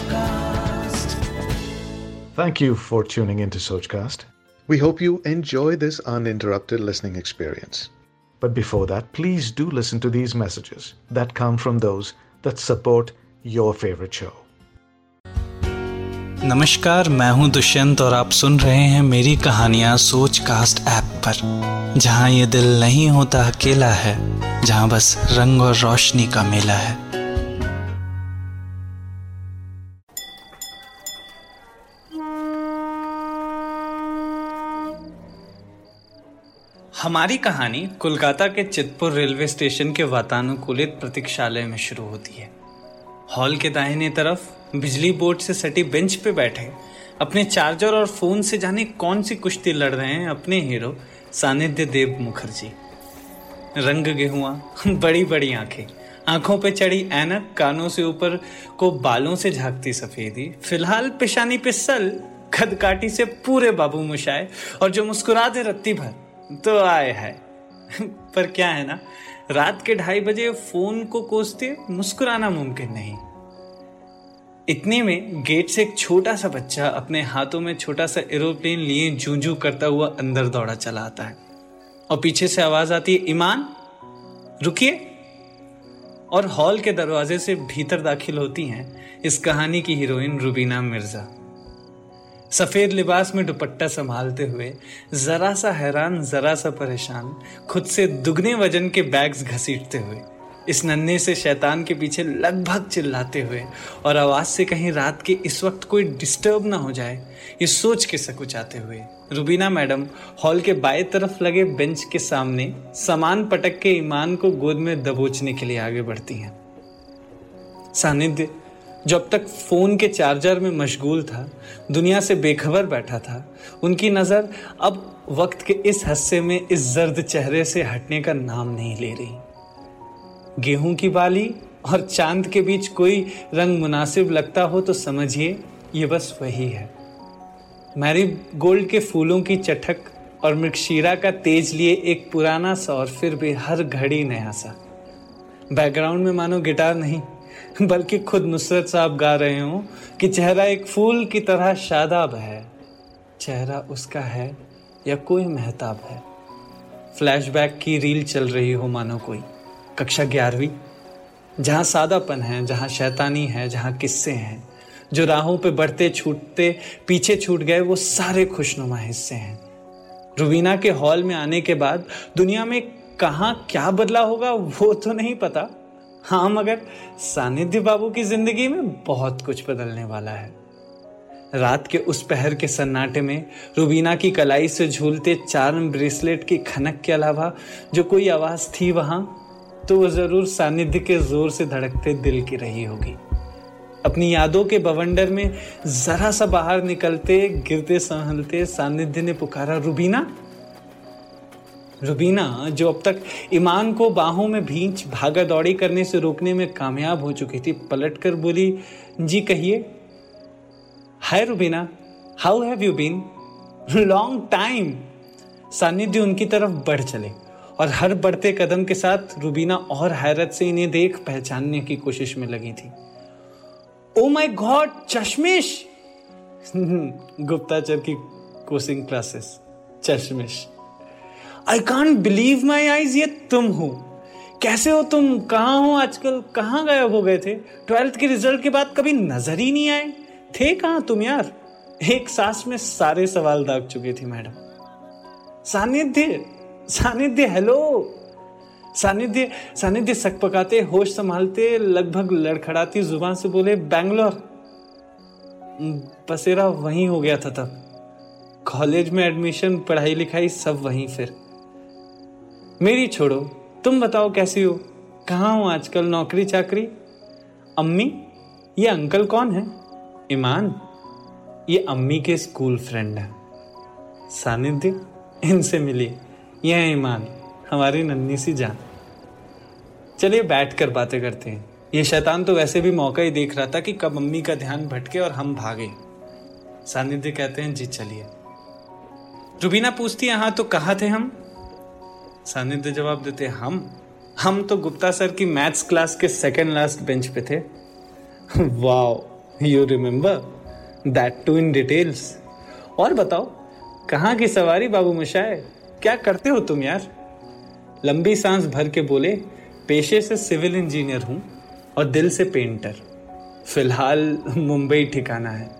Sochcast. Thank you for tuning into Sochcast. We hope you enjoy this uninterrupted listening experience. But before that, please do listen to these messages that come from those that support your favorite show. नमस्कार मैं हूँ दुष्यंत और आप सुन रहे हैं मेरी कहानियाँ सोच कास्ट ऐप पर जहाँ ये दिल नहीं होता अकेला है जहाँ बस रंग और रोशनी का मेला है हमारी कहानी कोलकाता के चितपुर रेलवे स्टेशन के वातानुकूलित प्रतीक्षालय में शुरू होती है। हॉल के दाहिने तरफ़ बिजली बोर्ड से सटी बेंच पे बैठे अपने चार्जर और फ़ोन से जाने कौन सी कुश्ती लड़ रहे हैं अपने हीरो सानिध्य देव मुखर्जी। रंग गेहुआ, बड़ी बड़ी आँखें, आँखों पे चढ़ी ऐनक, कानों से ऊपर को बालों से झांकती सफेदी, फ़िलहाल पेशानी पे सल खदकाटी से पूरे बाबू मुशाए और जो मुस्कुरा दे रत्ती भर। तो आए है। पर क्या है ना, रात के ढाई बजे फ़ोन को कोसते मुस्कुराना मुमकिन नहीं। इतने में गेट से एक छोटा सा बच्चा अपने हाथों में छोटा सा एरोप्लेन लिए जू जू करता हुआ अंदर दौड़ा चला आता है। और पीछे से आवाज़ आती है ईमान रुकिए। और हॉल के दरवाजे से भीतर दाखिल होती हैं इस कहानी की हीरोइन रुबीना मिर्ज़ा। सफ़ेद लिबास में दुपट्टा संभालते हुए जरा सा हैरान, जरा सा परेशान, खुद से दुगने वज़न के बैग्स घसीटते हुए, इस नन्हे से शैतान के पीछे लगभग चिल्लाते हुए और आवाज़ से कहीं रात के इस वक्त कोई डिस्टर्ब ना हो जाए, ये सोच के सकुचाते हुए, रुबीना मैडम हॉल के बाएँ तरफ़ लगे बेंच के सामने सामान पटक के ईमान को गोद में दबोचने के लिए आगे बढ़ती हैं। सानिध्य जो अब तक फ़ोन के चार्जर में मशगूल था, दुनिया से बेखबर बैठा था, उनकी नज़र अब वक्त के इस हस्से में इस जर्द चेहरे से हटने का नाम नहीं ले रही। गेहूँ की बाली और चाँद के बीच कोई रंग मुनासिब लगता हो तो समझिए, ये बस वही है। मैरी गोल्ड के फूलों की चटक और मृक्षीरा का तेज लिए एक पुराना सा और फिर भी हर घड़ी नया सा। बैकग्राउंड में मानो गिटार नहीं। बल्कि खुद नुसरत साहब गा रहे हो कि चेहरा एक फूल की तरह शादाब है। चेहरा उसका है या कोई महताब है। फ्लैशबैक की रील चल रही हो मानो कोई। कक्षा ग्यारहवीं। जहाँ सादापन है, जहाँ शैतानी है, जहाँ किस्से हैं। जो राहों पे बढ़ते छूटते, पीछे छूट गए, वो सारे खुशनुमा हिस्से हैं। रुबीना के हॉल में आने के बाद दुनिया में कहाँ क्या बदला होगा, वो तो नहीं पता। हाँ मगर सानिध्य बाबू की ज़िंदगी में बहुत कुछ बदलने वाला है। रात के उस पहर के सन्नाटे में रुबीना की कलाई से झूलते चार्म ब्रेसलेट की खनक के अलावा जो कोई आवाज़ थी वहाँ तो वो ज़रूर सानिध्य के ज़ोर से धड़कते दिल की रही होगी। अपनी यादों के बवंडर में जरा सा बाहर निकलते, गिरते संभलते सानिध्य ने पुकारा, रुबीना रुबीना, जो अब तक ईमान को बाहों में भींच भागा दौड़ी करने से रोकने में कामयाब हो चुकी थी, पलट कर बोली, जी कहिए। Hi Rubina how have you been long time Sanidhya उनकी तरफ़ बढ़ चले और हर बढ़ते कदम के साथ रुबीना और हैरत से इन्हें देख पहचानने की कोशिश में लगी थी। ओ माय गॉड चश्मिश! गुप्ताचर की coaching classes. चश्मिश। I can't believe my eyes ये तुम हो। कैसे हो तुम? कहाँ हो आजकल? कहाँ गायब हो गए थे? ट्वेल्थ के रिज़ल्ट के बाद कभी नज़र ही नहीं आए। थे कहाँ तुम यार? एक सांस में सारे सवाल दाग चुकी थी, मैडम। सानिध्य सानिध्य, हेलो। सानिध्य सानिध्य सक पकाते, होश संभालते, लगभग लड़खड़ाती ज़ुबान से बोले, बैंगलोर. बसेरा वहीं हो गया था तब। कॉलेज में एडमिशन, पढ़ाई लिखाई सब वहीं फिर। मेरी छोड़ो, तुम बताओ कैसी हो? कहाँ हो आजकल नौकरी चाकरी? अम्मी, ये अंकल कौन है? ईमान ये अम्मी के स्कूल फ्रेंड है। सानिध्य, इनसे मिलिए। ये है ईमान हमारी नन्ही सी जान। चलिए बैठ कर बातें करते हैं। ये शैतान तो वैसे भी मौका ही देख रहा था कि कब अम्मी का ध्यान भटके और हम भागे। सानिध्य कहते हैं, जी, चलिए। रुबीना पूछती है हाँ तो कहा थे हम? सानिध्य जवाब देते हम? हम तो गुप्ता सर की मैथ्स क्लास के सेकंड लास्ट बेंच पे थे। Wow you remember that too in details और बताओ, कहाँ की सवारी बाबू मशाए क्या करते हो तुम यार? लंबी सांस भर के बोले, पेशे से सिविल इंजीनियर हूँ और दिल से पेंटर फ़िलहाल मुंबई ठिकाना है।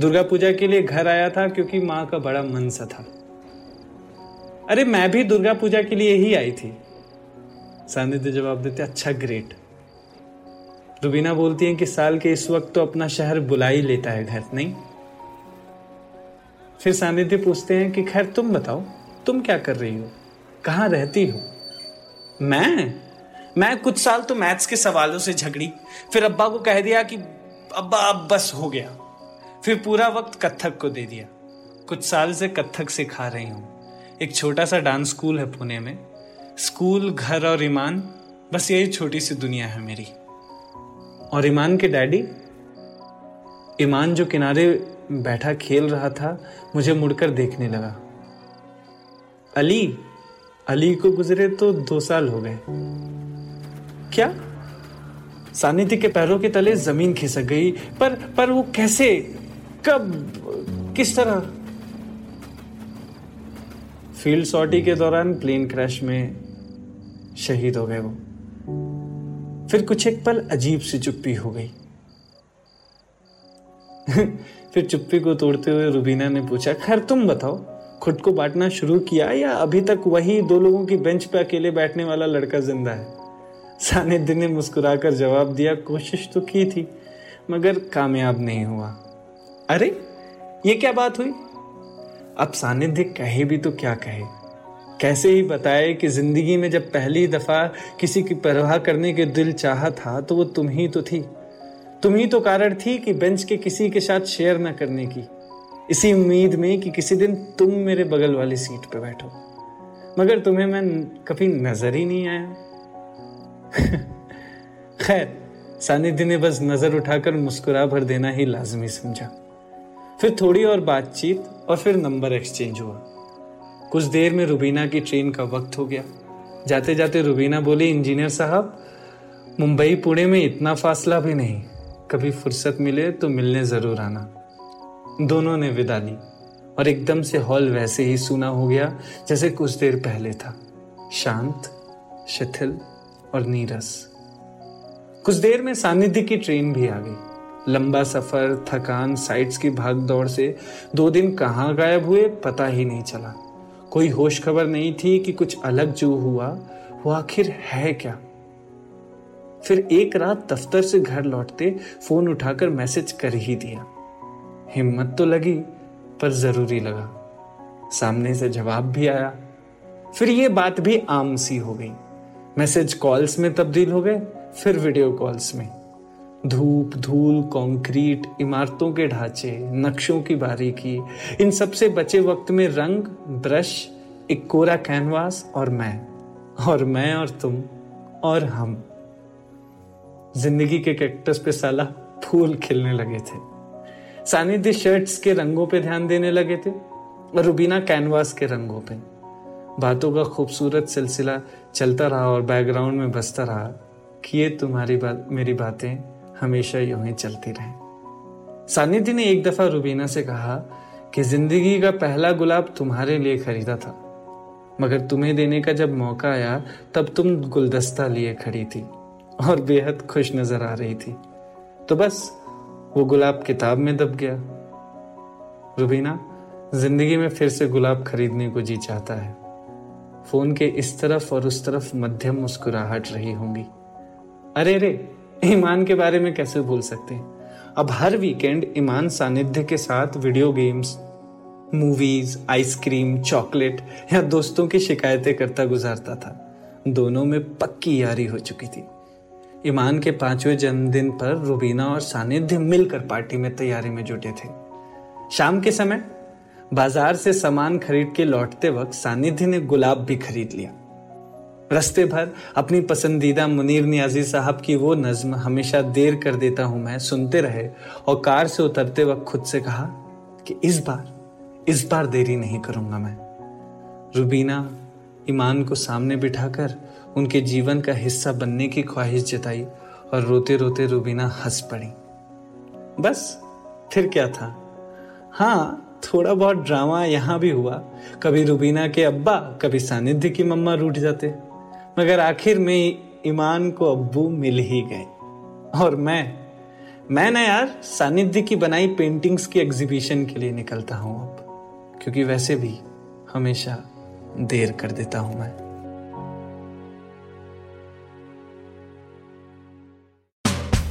दुर्गा पूजा के लिए घर आया था क्योंकि माँ का बड़ा मन सा था। अरे मैं भी दुर्गा पूजा के लिए ही आई थी। सानिध्य जवाब देते अच्छा ग्रेट रुबीना बोलती है कि साल के इस वक्त तो अपना शहर बुला ही लेता है घर, नहीं? फिर सानिध्य पूछते हैं कि, खैर, तुम बताओ, तुम क्या कर रही हो? कहाँ रहती हो? मैं? मैं कुछ साल तो मैथ्स के सवालों से झगड़ी। फिर अब्बा को कह दिया कि, अब्बा, अब बस हो गया। फिर पूरा वक्त कथक को दे दिया। कुछ साल से कथक सिखा रही हूँ। एक छोटा सा डांस स्कूल है पुणे में। स्कूल घर और ईमान बस यही छोटी सी दुनिया है मेरी। और ईमान के डैडी? ईमान जो किनारे बैठा खेल रहा था, मुझे मुड़कर देखने लगा। अली? अली को गुजरे तो दो साल हो गए। क्या? सानिध्य के पैरों के तले ज़मीन खिसक गई, पर पर वो कैसे? कब? किस तरह? फ़ील्ड सॉटी के दौरान प्लेन क्रैश में शहीद हो गए वो। फिर कुछ एक पल अजीब सी चुप्पी हो गई। फिर चुप्पी को तोड़ते हुए रुबीना ने पूछा, खैर, तुम बताओ, खुद को बांटना शुरू किया या अभी तक वही दो लोगों की बेंच पे अकेले बैठने वाला लड़का ज़िंदा है? सानिध्य ने मुस्कुराकर जवाब दिया, कोशिश तो की थी, मगर कामयाब नहीं हुआ। अरे, ये क्या बात हुई? अब सानिध्य कहे भी तो क्या कहे? कैसे ही बताए कि ज़िंदगी में जब पहली दफ़ा किसी की परवाह करने के दिल चाहा था तो वो तुम ही तो थी। तुम ही तो कारण थी कि बेंच के किसी के साथ शेयर न करने की। इसी उम्मीद में कि किसी दिन तुम मेरे बगल वाली सीट पर बैठो। मगर तुम्हें मैं कभी नज़र ही नहीं आया। खैर, सानिध्य ने बस नज़र उठाकर मुस्कुरा भर देना ही लाजमी समझा। फिर थोड़ी और बातचीत और फिर नंबर एक्सचेंज हुआ। कुछ देर में रुबीना की ट्रेन का वक्त हो गया। जाते जाते रुबीना बोली, इंजीनियर साहब, मुंबई पुणे में इतना फासला भी नहीं। कभी फुर्सत मिले तो मिलने ज़रूर आना। दोनों ने विदा ली और एकदम से हॉल वैसे ही सुना हो गया, जैसे कुछ देर पहले था। शांत, शिथिल और नीरस। कुछ देर में सानिध्य की ट्रेन भी आ गई। लंबा सफ़र, थकान साइट्स की भाग दौड़ से दो दिन कहाँ गायब हुए पता ही नहीं चला। कोई होश खबर नहीं थी कि कुछ अलग जो हुआ, वो आखिर है क्या? फिर एक रात दफ्तर से घर लौटते फ़ोन उठाकर मैसेज कर ही दिया। हिम्मत तो लगी, पर ज़रूरी लगा। सामने से जवाब भी आया। फिर ये बात भी आम सी हो गई। मैसेज कॉल्स में तब्दील हो गए, फिर वीडियो कॉल्स में। धूप, धूल कंक्रीट इमारतों के ढांचे, नक्शों की बारीकी, इन सबसे बचे वक्त में रंग, ब्रश, एक कोरा कैनवास और मैं। और मैं और तुम, और हम। ज़िंदगी के कैक्टस पे साला फूल खिलने लगे थे। सानिध्य शर्ट्स के रंगों पे ध्यान देने लगे थे और रुबीना कैनवास के रंगों पे। बातों का खूबसूरत सिलसिला चलता रहा और बैकग्राउंड में बसता रहा। कि ये तुम्हारी बात मेरी बातें? हमेशा यूँ ही चलती रहे। सानिधि ने एक दफ़ा रुबीना से कहा कि ज़िंदगी का पहला गुलाब तुम्हारे लिए खरीदा था, मगर तुम्हें देने का जब मौका आया, तब तुम गुलदस्ता लिए खड़ी थी और बेहद खुश नज़र आ रही थी। तो बस, वो गुलाब किताब में दब गया। रुबीना, ज़िंदगी में फिर से गुलाब खरीदने को जी चाहता है। फ़ोन के इस तरफ़ और उस तरफ़ मध्यम मुस्कुराहट रही होंगी। अरे रे ईमान के बारे में कैसे भूल सकते हैं? अब हर वीकेंड ईमान सानिध्य के साथ video games movies ice cream chocolate या दोस्तों की शिकायतें करता गुजारता था। दोनों में पक्की यारी हो चुकी थी। ईमान के पाँचवें जन्मदिन पर रुबीना और सानिध्य मिलकर पार्टी में तैयारी में जुटे थे। शाम के समय बाज़ार से सामान खरीद के लौटते वक्त सानिध्य ने गुलाब भी खरीद लिया। रस्ते भर अपनी पसंदीदा मुनीर नियाजी साहब की वो नज्म हमेशा देर कर देता हूँ मैं, सुनते रहे और कार से उतरते वक्त खुद से कहा कि इस बार इस बार देरी नहीं करूँगा मैं। रुबीना ईमान को सामने बिठाकर उनके जीवन का हिस्सा बनने की ख्वाहिश जताई और रोते रोते रुबीना हंस पड़ी। बस, फिर क्या था? हाँ थोड़ा बहुत ड्रामा यहाँ भी हुआ। कभी रुबीना के अब्बा, कभी सानिध्य की मम्मा रूठ जाते। मगर आखिर में ईमान को अब्बू मिल ही गए। और मैं मैं ना यार सानिध्य की बनाई पेंटिंग्स की एग्जीबिशन के लिए निकलता हूँ अब, क्योंकि वैसे भी हमेशा देर कर देता हूँ मैं।